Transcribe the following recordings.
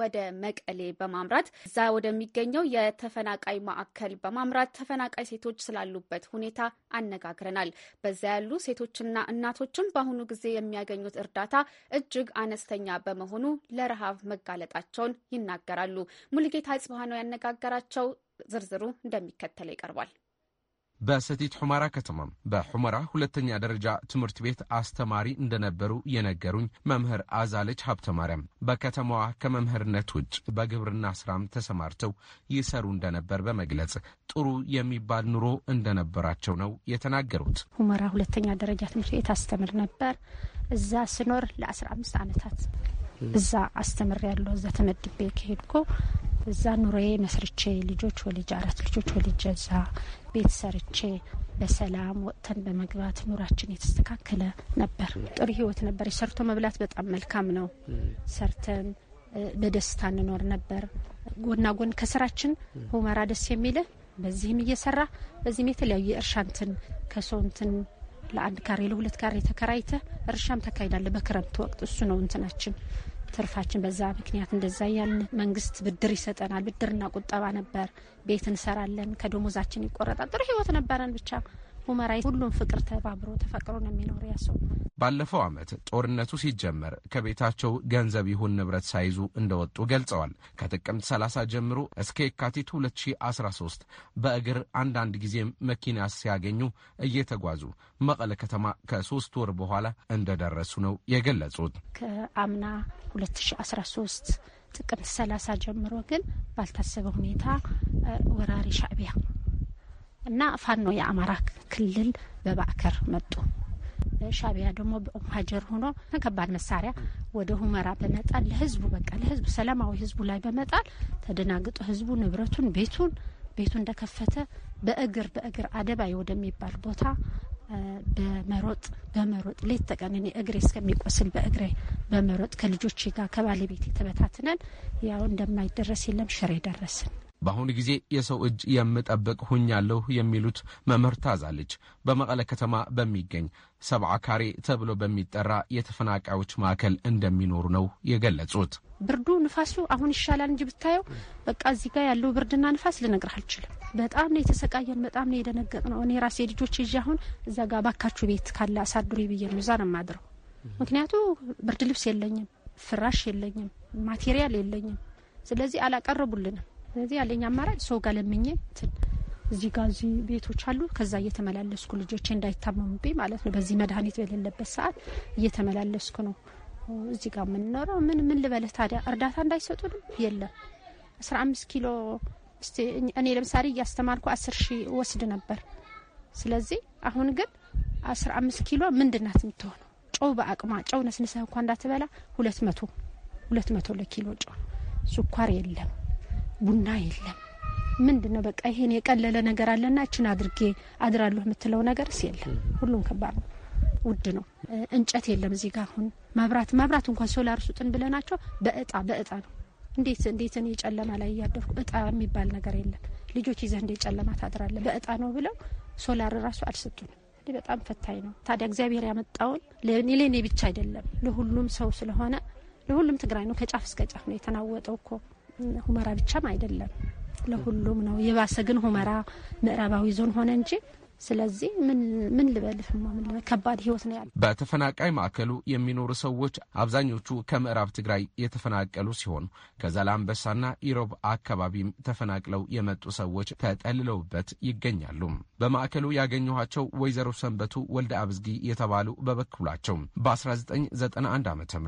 ወደ መቀሌ በማምራት እዛ ወደሚገኘው የተፈናቃይ ማዕከል በማምራት ተፈናቃይ ሴቶች ስላሉበት ሁኔታ አነጋግረናል። በዛ ያሉ ሴቶችና እናቶችም በአሁኑ ጊዜ የሚያገኙት እርዳታ እጅግ አነስተኛ በመሆኑ ለረሃብ መጋለጣቸውን ይናገራሉ። ሙልጌታ ጽባህ ነው ያነጋገራቸው። ዝርዝሩ እንደሚከተለው ይቀርባል። በሰቲት ሑመራ ከተማ በሑመራ ሁለተኛ ደረጃ ትምህርት ቤት አስተማሪ እንደነበሩ የነገሩኝ መምህር አዛለች ሀብተ ማርያም በከተማዋ ከመምህርነት ውጭ በግብርና ስራም ተሰማርተው ይሰሩ እንደነበር በመግለጽ ጥሩ የሚባል ኑሮ እንደነበራቸው ነው የተናገሩት። ሁመራ ሁለተኛ ደረጃ ትምህርት ቤት አስተምር ነበር። እዛ ስኖር ለአስራ አምስት ዓመታት እዛ አስተምር ያለው እዛ ተመድቤ ከሄድኩ እዛ ኑሮዬ መስርቼ ልጆች ወልጄ አራት ልጆች ወልጄ እዛ ቤት ሰርቼ በሰላም ወጥተን በመግባት ኑራችን የተስተካከለ ነበር። ጥሩ ህይወት ነበር። ሰርቶ መብላት በጣም መልካም ነው። ሰርተን በደስታ እንኖር ነበር። ጎና ጎን ከስራችን ሁመራ ደስ የሚልህ በዚህም እየሰራ በዚህም የተለያዩ የእርሻ እንትን ለአንድ ካሬ ለሁለት ካሬ ተከራይተ እርሻም ተካሂዳለ። በክረምት ወቅት እሱ ነው እንትናችን ትርፋችን በዛ ምክንያት እንደዛ ያልን መንግስት ብድር ይሰጠናል። ብድርና ቁጠባ ነበር። ቤት እንሰራለን። ከደሞዛችን ይቆረጣል። ጥሩ ህይወት ነበረን። ብቻ ሁመራ ሁሉም ፍቅር ተባብሮ ተፈቅሮ ነው የሚኖሩ ያ ሰው። ባለፈው ዓመት ጦርነቱ ሲጀመር ከቤታቸው ገንዘብ ይሁን ንብረት ሳይዙ እንደወጡ ገልጸዋል። ከጥቅምት 30 ጀምሮ እስከ የካቲት 2013 በእግር አንዳንድ ጊዜም መኪና ሲያገኙ እየተጓዙ መቀለ ከተማ ከሶስት ወር በኋላ እንደደረሱ ነው የገለጹት። ከአምና 2013 ጥቅምት 30 ጀምሮ ግን ባልታሰበ ሁኔታ ወራሪ ሻዕቢያ እና ፋኖ የአማራ ክልል በባዕከር መጡ። ሻዕቢያ ደግሞ በኦምሀጀር ሆኖ ከባድ መሳሪያ ወደ ሁመራ በመጣል ለህዝቡ በቃ ለህዝቡ ሰላማዊ ህዝቡ ላይ በመጣል ተደናግጦ ህዝቡ ንብረቱን ቤቱን ቤቱ እንደከፈተ በእግር በእግር አደባይ ወደሚባል ቦታ በመሮጥ በመሮጥ ሌት ተቀን እኔ እግሬ እስከሚቆስል በእግሬ በመሮጥ ከልጆቼ ጋር ከባለቤት የተበታትነን ያው እንደማይደረስ የለም ሽሬ ደረስን። በአሁኑ ጊዜ የሰው እጅ የምጠብቅ ሁኛለሁ የሚሉት መምህር ታዛለች በመቀለ ከተማ በሚገኝ ሰብዓ ካሬ ተብሎ በሚጠራ የተፈናቃዮች ማዕከል እንደሚኖሩ ነው የገለጹት። ብርዱ ንፋሱ አሁን ይሻላል እንጂ ብታየው በቃ እዚህ ጋር ያለው ብርድና ንፋስ ልነግርህ አልችልም። በጣም ነው የተሰቃየን፣ በጣም ነው የደነገጥ ነው። እኔ ራሴ ልጆች ይዤ አሁን እዛ ጋር ባካችሁ ቤት ካለ አሳድሩ ብዬ ነው እዛ ነው የማድረው። ምክንያቱ ብርድ ልብስ የለኝም፣ ፍራሽ የለኝም፣ ማቴሪያል የለኝም። ስለዚህ አላቀረቡልንም። ስለዚህ ያለኝ አማራጭ ሰው ጋር ለምኜ እንትን እዚህ ጋር እዚህ ቤቶች አሉ። ከዛ እየተመላለስኩ ልጆቼ እንዳይታመሙብኝ ማለት ነው። በዚህ መድኃኒት በሌለበት ሰዓት እየተመላለስኩ ነው እዚህ ጋር የምንኖረው። ምን ምን ልበልህ ታዲያ እርዳታ እንዳይሰጡንም የለም። አስራ አምስት ኪሎ እኔ ለምሳሌ እያስተማርኩ አስር ሺህ ወስድ ነበር። ስለዚህ አሁን ግን አስራ አምስት ኪሎ ምንድናት የምትሆነው? ጨው በአቅሟ ጨው ነስንሰህ እንኳ እንዳትበላ ሁለት መቶ ሁለት መቶ ለኪሎ ጨው። ስኳር የለም ቡና የለም። ምንድን ነው በቃ ይሄን የቀለለ ነገር አለና እችን አድርጌ አድራለሁ የምትለው ነገርስ የለም። ሁሉም ከባድ ነው፣ ውድ ነው። እንጨት የለም እዚህ ጋር አሁን መብራት መብራት እንኳን ሶላር ሱጥን ብለናቸው በእጣ በእጣ ነው። እንዴት እንዴት እኔ ጨለማ ላይ እያደርኩ እጣ የሚባል ነገር የለም። ልጆች ይዘህ እንዴት ጨለማ ታድራለ? በእጣ ነው ብለው ሶላር ራሱ አልሰጡንም። በጣም ፈታኝ ነው። ታዲያ እግዚአብሔር ያመጣውን ለእኔ ብቻ አይደለም ለሁሉም ሰው ስለሆነ ለሁሉም ትግራይ ነው። ከጫፍ እስከ ጫፍ ነው የተናወጠው እኮ ሁመራ ብቻም አይደለም ለሁሉም ነው። የባሰ ግን ሁመራ ምዕራባዊ ዞን ሆነ እንጂ ስለዚህ ምን ልበልህ ምን ከባድ ህይወት ነው ያለ። በተፈናቃይ ማዕከሉ የሚኖሩ ሰዎች አብዛኞቹ ከምዕራብ ትግራይ የተፈናቀሉ ሲሆኑ ከዛላምበሳና ኢሮብ አካባቢም ተፈናቅለው የመጡ ሰዎች ተጠልለውበት ይገኛሉ። በማዕከሉ ያገኘኋቸው ወይዘሮ ሰንበቱ ወልደ አብዝጊ የተባሉ በበኩላቸው በ1991 ዓ ም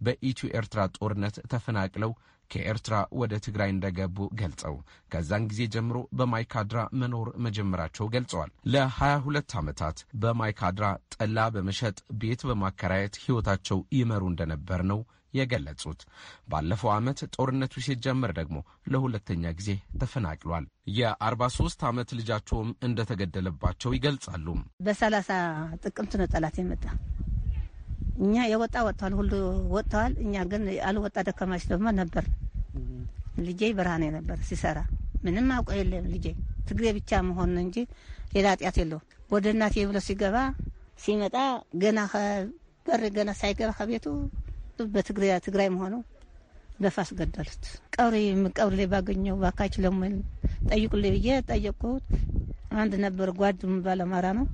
በኢትዮ ኤርትራ ጦርነት ተፈናቅለው ከኤርትራ ወደ ትግራይ እንደገቡ ገልጸው ከዛን ጊዜ ጀምሮ በማይካድራ መኖር መጀመራቸው ገልጸዋል። ለሀያ ሁለት ዓመታት በማይካድራ ጠላ በመሸጥ ቤት በማከራየት ሕይወታቸው ይመሩ እንደነበር ነው የገለጹት። ባለፈው ዓመት ጦርነቱ ሲጀመር ደግሞ ለሁለተኛ ጊዜ ተፈናቅሏል። የ43 ዓመት ልጃቸውም እንደተገደለባቸው ይገልጻሉ። በሰላሳ ጥቅምት ነው ጠላት የመጣ እኛ የወጣ ወጥተዋል፣ ሁሉ ወጥተዋል። እኛ ግን አልወጣ ደከማች ደግሞ ነበር። ልጄ ብርሃኔ ነበር ሲሰራ ምንም አውቀ የለም ልጄ ትግሬ ብቻ መሆን እንጂ ሌላ ኃጢአት የለው። ወደ እናቴ ብሎ ሲገባ ሲመጣ ገና በር ገና ሳይገባ ከቤቱ በትግራይ ትግራይ መሆኑ በፋስ ገደሉት። ቀብሪ ቀብሪ ላይ ባገኘው ባካችሁ ለምን ጠይቁልኝ ብዬ ጠየቅኩት። አንድ ነበር ጓድ የሚባል ነው።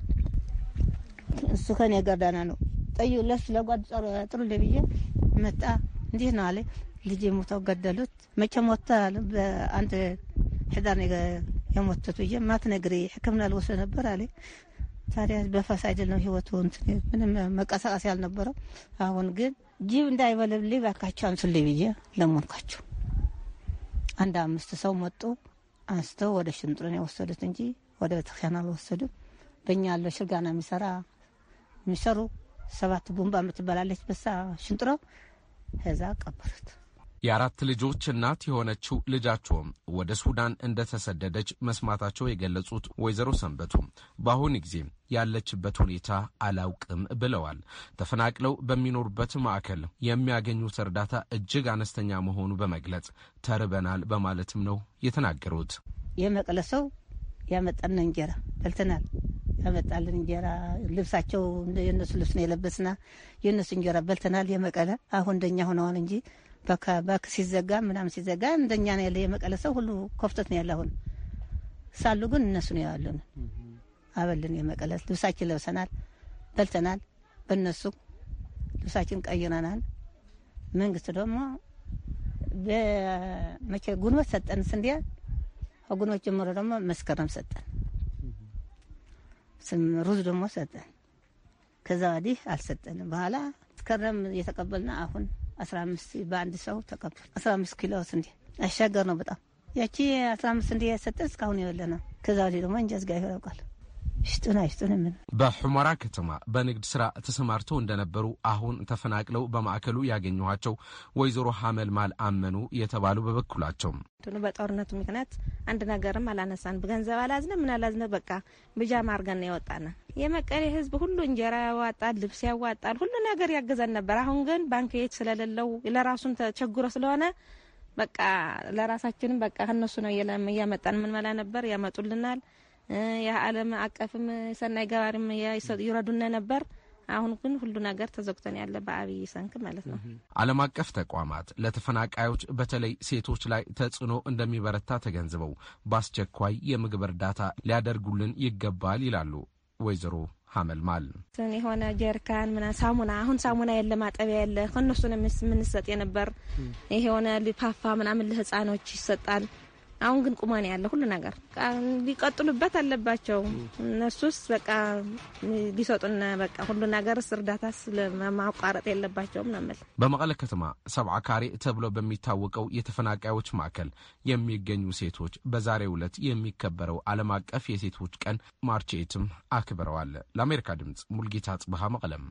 እሱ ከኔ ጋር ደህና ነው። ጠይቁ ለሱ ለጓድ ጥሩልኝ ብዬ መጣ። እንዲህ ነው አለ። ልጄ ሞተው ገደሉት። መቼ ሞተ? በአንድ ሕዳር የሞተቱ ብዬ ማትነግሪ ሕክምና ልወስድ ነበር አለ። ታዲያ በፋስ አይደለም ህይወቱ ምንም መቀሳቀስ ያልነበረው። አሁን ግን ጅብ እንዳይበልልኝ ባካቸው አንሱልኝ ብዬ ለሞንኳቸው። አንድ አምስት ሰው መጡ። አንስተው ወደ ሽንጥሮን የወሰዱት እንጂ ወደ ቤተክርስቲያን አልወሰዱም። በእኛ ያለው ሽርጋና የሚሰራ የሚሰሩ ሰባት ቡምባ የምትበላለች በሳ ሽንጥሮ ከዛ ቀበሩት። የአራት ልጆች እናት የሆነችው ልጃቸውም ወደ ሱዳን እንደተሰደደች መስማታቸው የገለጹት ወይዘሮ ሰንበቱ በአሁኑ ጊዜ ያለችበት ሁኔታ አላውቅም ብለዋል። ተፈናቅለው በሚኖሩበት ማዕከል የሚያገኙት እርዳታ እጅግ አነስተኛ መሆኑ በመግለጽ ተርበናል በማለትም ነው የተናገሩት። የመቀለ ሰው ያመጣልን እንጀራ በልተናል። ያመጣልን እንጀራ ልብሳቸው የነሱ ልብስ ነው የለበስና የእነሱ እንጀራ በልተናል። የመቀለ አሁን እንደኛ ሆነዋል እንጂ ባክ ሲዘጋ ምናምን ሲዘጋ እንደኛ ነው ያለ። የመቀለ ሰው ሁሉ ኮፍተት ነው ያለ። አሁን ሳሉ ግን እነሱ ነው ያሉን። አበልን የመቀለ ልብሳችን ለብሰናል፣ በልተናል። በእነሱ ልብሳችን ቀይረናል። መንግስት ደግሞ በመቼ ጉንበት ሰጠን ስንዴ ከጉንበት ጀምሮ ደግሞ መስከረም ሰጠን፣ ሩዝ ደግሞ ሰጠን። ከዛ ወዲህ አልሰጠንም። በኋላ መስከረም እየተቀበልና አሁን አስራ አምስት በአንድ ሰው ተቀበል አስራ አምስት ኪሎ ስንዴ አሻገር ነው በጣም ያቺ አስራ አምስት ስንዴ ያሰጠን እስካሁን የበለ ነው። ከዛ ወዲህ ደግሞ እንጃ እግዚአብሔር ያውቃል። ይስጡን አይስጡን ምን? በሑመራ ከተማ በንግድ ስራ ተሰማርተው እንደነበሩ አሁን ተፈናቅለው በማዕከሉ ያገኘኋቸው ወይዘሮ ሀመልማል አመኑ የተባሉ በበኩላቸው በጦርነቱ ምክንያት አንድ ነገርም አላነሳን፣ ገንዘብ አላዝነ ምን አላዝነ፣ በቃ ብጃማ አርገን ነው የወጣነ። የመቀሌ ህዝብ ሁሉ እንጀራ ያዋጣል፣ ልብስ ያዋጣል፣ ሁሉ ነገር ያግዘን ነበር። አሁን ግን ባንክ ቤት ስለሌለው ለራሱን ተቸግሮ ስለሆነ በቃ ለራሳችንም በቃ ከነሱ ነው እያመጣን ምንመላ ነበር፣ ያመጡልናል የዓለም አቀፍም ሰናይ ገባሪም ይረዱነ ነበር። አሁን ግን ሁሉ ነገር ተዘግቶን ያለ በአብይ ሰንክ ማለት ነው። ዓለም አቀፍ ተቋማት ለተፈናቃዮች በተለይ ሴቶች ላይ ተጽዕኖ እንደሚበረታ ተገንዝበው በአስቸኳይ የምግብ እርዳታ ሊያደርጉልን ይገባል ይላሉ ወይዘሮ ሀመልማል። የሆነ ጀሪካን ምና ሳሙና አሁን ሳሙና የለ ማጠቢያ የለ ከእነሱ ነው የምንሰጥ የነበር የሆነ ሊፓፋ ምናምን ለህፃኖች ይሰጣል። አሁን ግን ቁማን ያለ ሁሉ ነገር ሊቀጥሉበት አለባቸው። እነሱስ በቃ ሊሰጡን በቃ ሁሉ ነገርስ እርዳታስ ማቋረጥ የለባቸውም ነው የምልህ። በመቀለ ከተማ ሰብዓ ካሬ ተብሎ በሚታወቀው የተፈናቃዮች ማዕከል የሚገኙ ሴቶች በዛሬው ዕለት የሚከበረው ዓለም አቀፍ የሴቶች ቀን ማርች ኤይትም አክብረዋል። ለአሜሪካ ድምፅ ሙልጌታ ጽብሃ መቀለም